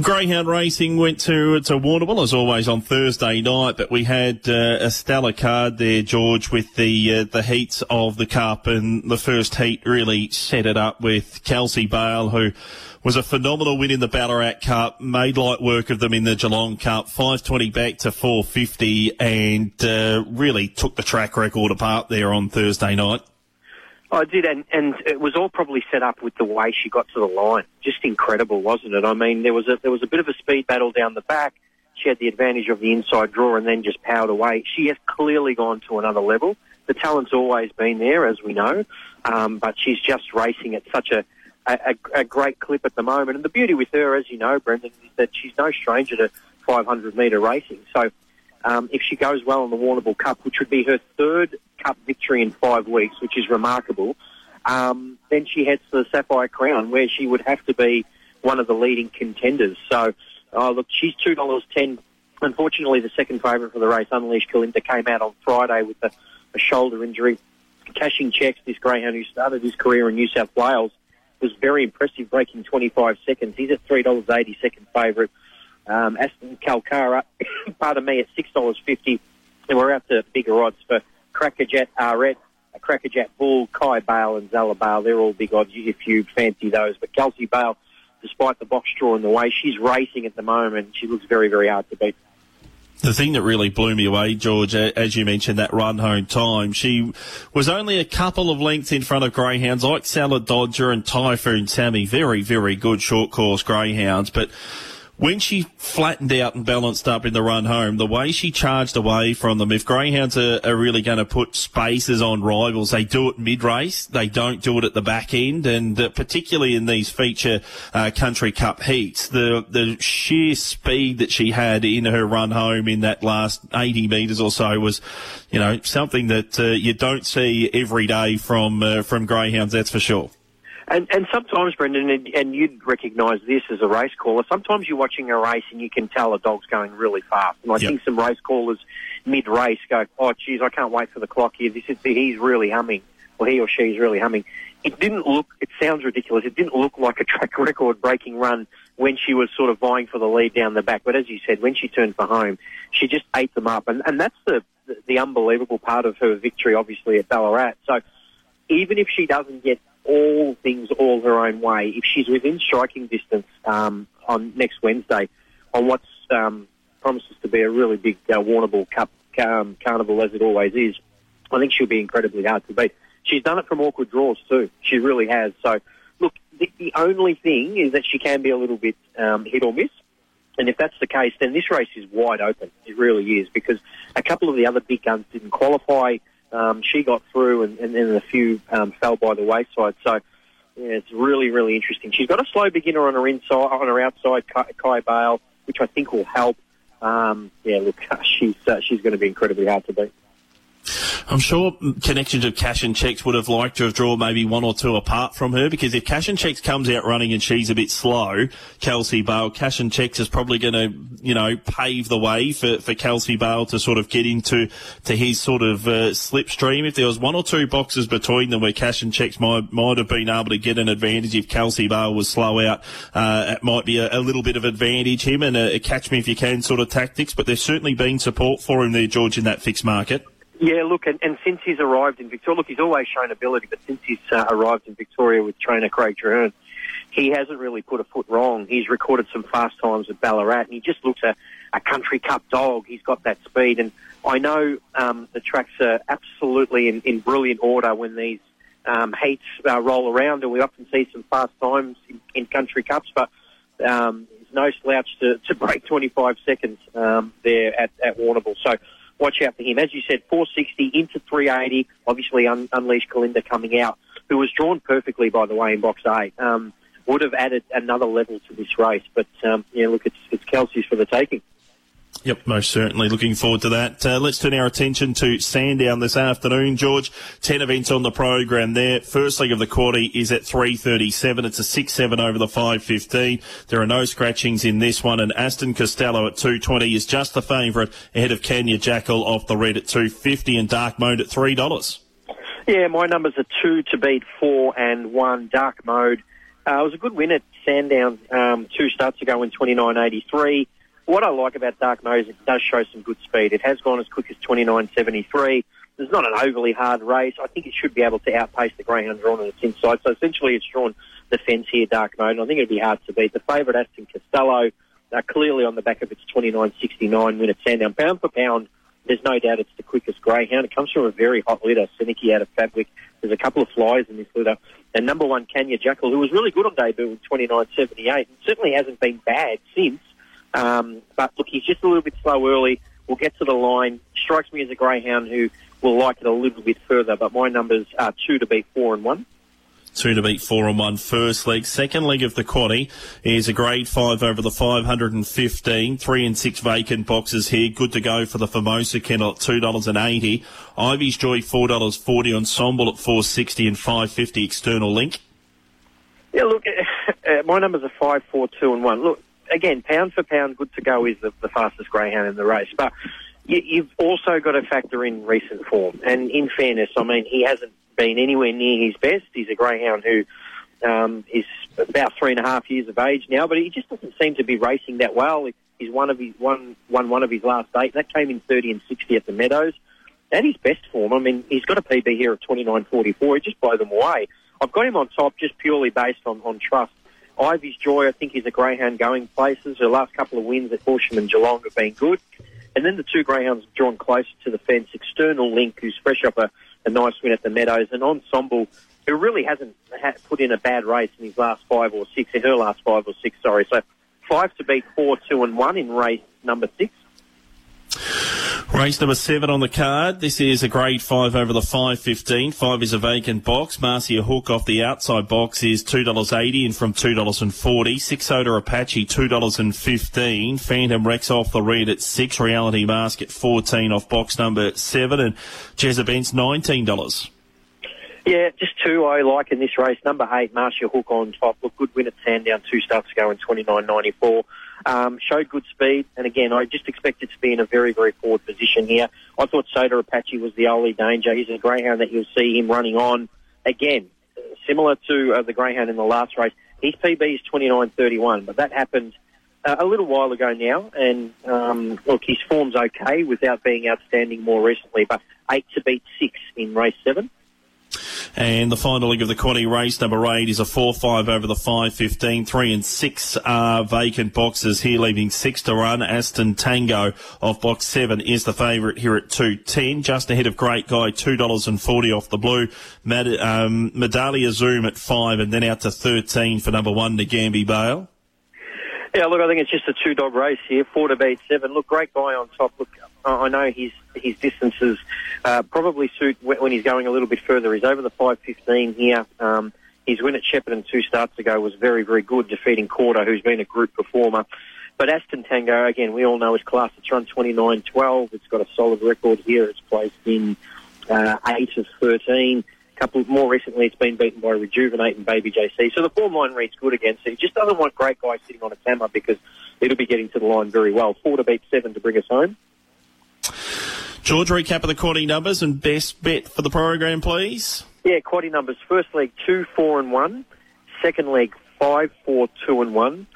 Greyhound racing went to to Warrnambool as always on Thursday night, but we had uh, a stellar card there, George, with the uh, the heats of the Cup, and the first heat really set it up with Kelsey Bale, who was a phenomenal win in the Ballarat Cup, made light work of them in the Geelong Cup, 520 back to 450, and uh, really took the track record apart there on Thursday night. I did, and, and it was all probably set up with the way she got to the line. Just incredible, wasn't it? I mean, there was a there was a bit of a speed battle down the back. She had the advantage of the inside draw and then just powered away. She has clearly gone to another level. The talent's always been there, as we know, um, but she's just racing at such a, a, a great clip at the moment. And the beauty with her, as you know, Brendan, is that she's no stranger to 500 metre racing. So um, if she goes well in the Warrnambool Cup, which would be her third Cup victory in five weeks, which is remarkable, um, then she heads to the Sapphire Crown, where she would have to be one of the leading contenders. So, oh, look, she's two dollars ten. Unfortunately, the second favourite for the race, Unleashed Kalinda, came out on Friday with a, a shoulder injury. Cashing checks, this greyhound who started his career in New South Wales was very impressive, breaking 25 seconds. He's dollars eighty, second favourite. Um, Aston Kalkara, pardon me, at six dollars fifty, and we're out to bigger odds for Crackerjet Red, Crackerjet Bull, Kai Bale, and Zala Bale. They're all big odds if you fancy those. But Kelsey Bale, despite the box draw in the way she's racing at the moment, she looks very, very hard to beat. The thing that really blew me away, George, as you mentioned, that run home time, she was only a couple of lengths in front of greyhounds like Salad Dodger and Typhoon Sammy. Very, very good short course greyhounds, but when she flattened out and balanced up in the run home, the way she charged away from them, if greyhounds are, are really going to put spaces on rivals, they do it mid-race. They don't do it at the back end. And uh, particularly in these feature uh, country cup heats, the, the sheer speed that she had in her run home in that last 80 metres or so was, you know, something that uh, you don't see every day from, uh, from greyhounds, that's for sure. And, and sometimes, Brendan, and, and you'd recognise this as a race caller, sometimes you're watching a race and you can tell a dog's going really fast. And I yep. think some race callers mid-race go, oh, geez, I can't wait for the clock here. This is, he's really humming, or he or she's really humming. It didn't look, it sounds ridiculous, it didn't look like a track record breaking run when she was sort of vying for the lead down the back. But as you said, when she turned for home, she just ate them up. And, and that's the, the, the unbelievable part of her victory, obviously, at Ballarat. So even if she doesn't get all things all her own way. If she's within striking distance um, on next Wednesday, on what's um, promises to be a really big uh, Warrnambool Cup um, carnival as it always is, I think she'll be incredibly hard to beat. She's done it from awkward draws too. She really has. So, look, the, the only thing is that she can be a little bit um, hit or miss. And if that's the case, then this race is wide open. It really is because a couple of the other big guns didn't qualify. Um, she got through, and, and then a few um, fell by the wayside. So yeah, it's really, really interesting. She's got a slow beginner on her inside, on her outside, Kai Bale, which I think will help. Um, yeah, look, she's uh, she's going to be incredibly hard to beat. I'm sure connections of Cash and Checks would have liked to have drawn maybe one or two apart from her because if Cash and Checks comes out running and she's a bit slow, Kelsey Bale, Cash and Checks is probably going to, you know, pave the way for, for Kelsey Bale to sort of get into to his sort of uh, slipstream. If there was one or two boxes between them where Cash and Checks might might have been able to get an advantage if Kelsey Bale was slow out, uh, it might be a, a, little bit of advantage him and a, a catch me if you can sort of tactics. But there's certainly been support for him there, George, in that fixed market. Yeah, look, and, and since he's arrived in Victoria, look, he's always shown ability, but since he's uh, arrived in Victoria with trainer Craig Traherne, he hasn't really put a foot wrong. He's recorded some fast times at Ballarat, and he just looks a, a country cup dog. He's got that speed, and I know um, the tracks are absolutely in, in brilliant order when these um, heats uh, roll around, and we often see some fast times in, in country cups, but um, there's no slouch to, to break 25 seconds um, there at, at Warrnambool. So watch out for him. As you said, 460 into 380. Obviously, un- Unleashed Kalinda coming out, who was drawn perfectly, by the way, in box eight. Um, would have added another level to this race. But, um, yeah, look, it's, it's Kelsey's for the taking. Yep, most certainly. Looking forward to that. Uh, let's turn our attention to Sandown this afternoon, George. Ten events on the program there. First leg of the quarter is at 3.37. It's a 6-7 over the 5.15. There are no scratchings in this one, and Aston Costello at 2.20 is just the favourite ahead of Kenya Jackal off the red at 2.50 and Dark Mode at $3. Yeah, my numbers are two to beat four and one. Dark Mode uh, it was a good win at Sandown um, two starts ago in 29.83. What I like about Dark Nose, it does show some good speed. It has gone as quick as 29.73. It's not an overly hard race. I think it should be able to outpace the greyhound drawn on its inside. So essentially, it's drawn the fence here, Dark Nose. And I think it'd be hard to beat. The favourite, Aston Costello, uh, clearly on the back of its 29.69 win at Sandown. Pound for pound, there's no doubt it's the quickest greyhound. It comes from a very hot litter, Seneki out of Fabwick. There's a couple of flies in this litter. And number one, Kenya Jackal, who was really good on debut in 29.78 and certainly hasn't been bad since. Um, but look, he's just a little bit slow early. We'll get to the line. Strikes me as a greyhound who will like it a little bit further, but my numbers are two to beat four and one. Two to beat four and one first leg. Second leg of the quaddy is a grade five over the 515. Three and six vacant boxes here. Good to go for the Formosa kennel at $2.80. Ivy's Joy $4.40. Ensemble at 460 and 550 external link. Yeah, look, uh, my numbers are five, four, two, and one. Look, again, pound for pound, good to go is the, the fastest greyhound in the race, but you, you've also got to factor in recent form. And in fairness, I mean, he hasn't been anywhere near his best. He's a greyhound who um, is about three and a half years of age now, but he just doesn't seem to be racing that well. He's one of his one won one of his last eight. That came in thirty and sixty at the Meadows. At his best form, I mean, he's got a PB here of twenty nine forty four. He just blow them away. I've got him on top just purely based on, on trust. Ivy's Joy, I think, is a greyhound going places. Her last couple of wins at Horsham and Geelong have been good. And then the two greyhounds drawn closer to the fence. External Link, who's fresh up a, a nice win at the Meadows, and Ensemble, who really hasn't ha- put in a bad race in his last five or six, in her last five or six, sorry. So five to beat four, two, and one in race number six. Race number seven on the card. This is a grade five over the 515. Five is a vacant box. Marcia Hook off the outside box is $2.80 and from $2.40. Six Odor Apache, $2.15. Phantom Rex off the red at six. Reality Mask at 14 off box number seven. And Jezebel's $19. Yeah, just two I like in this race. Number eight, Marcia Hook on top. Look, good win at Sandown, two starts ago in 29.94. Um, showed good speed, and again, I just expected to be in a very, very forward position here. I thought Soda Apache was the only danger. He's a greyhound that you'll see him running on. Again, similar to uh, the greyhound in the last race, his PB is 29.31, but that happened uh, a little while ago now, and um, look, his form's okay without being outstanding more recently, but eight to beat six in race seven. And the final leg of the quaddy race, number eight, is a 4-5 over the 5-15. Three and six are vacant boxes here, leaving six to run. Aston Tango of box seven is the favourite here at 210. Just ahead of Great Guy, $2.40 off the blue. Mad- um, Zoom at five and then out to 13 for number one, Nagambi Bale. Yeah, look, I think it's just a two dog race here, four to beat seven. Look, great guy on top. Look, I know his his distances uh, probably suit when he's going a little bit further. He's over the five fifteen here. Um, his win at Shepparton two starts ago was very very good, defeating Corder, who's been a group performer. But Aston Tango, again, we all know his class. It's run 29-12. It's got a solid record here. It's placed in uh, 8 of 13 couple more recently, it's been beaten by Rejuvenate and Baby JC. So the form line reads good again. So he just doesn't want great guys sitting on a camera because it'll be getting to the line very well. Four to beat seven to bring us home. George, recap of the quaddy numbers and best bet for the program, please. Yeah, quaddy numbers. First leg two, four, and one. Second leg five, four, two, and one.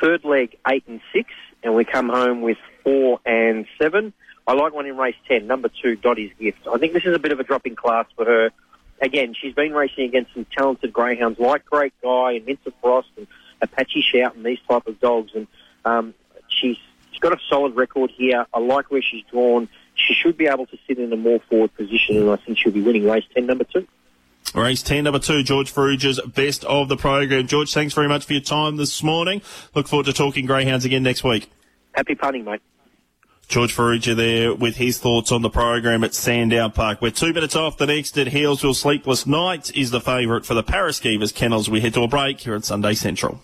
Third leg eight and six, and we come home with four and seven. I like one in race ten, number two, Dottie's Gift. I think this is a bit of a dropping class for her again, she's been racing against some talented greyhounds like Great Guy and Minter Frost and Apache Shout and these type of dogs. And um, she's, she's got a solid record here. I like where she's drawn. She should be able to sit in a more forward position, and I think she'll be winning race 10, number two. Race 10, number two, George Farrugia's best of the program. George, thanks very much for your time this morning. Look forward to talking greyhounds again next week. Happy punting, mate. George Farrugia there with his thoughts on the program at Sandown Park. We're two minutes off the next at Healesville Sleepless Night is the favourite for the Paraskevers kennels. We head to a break here at Sunday Central.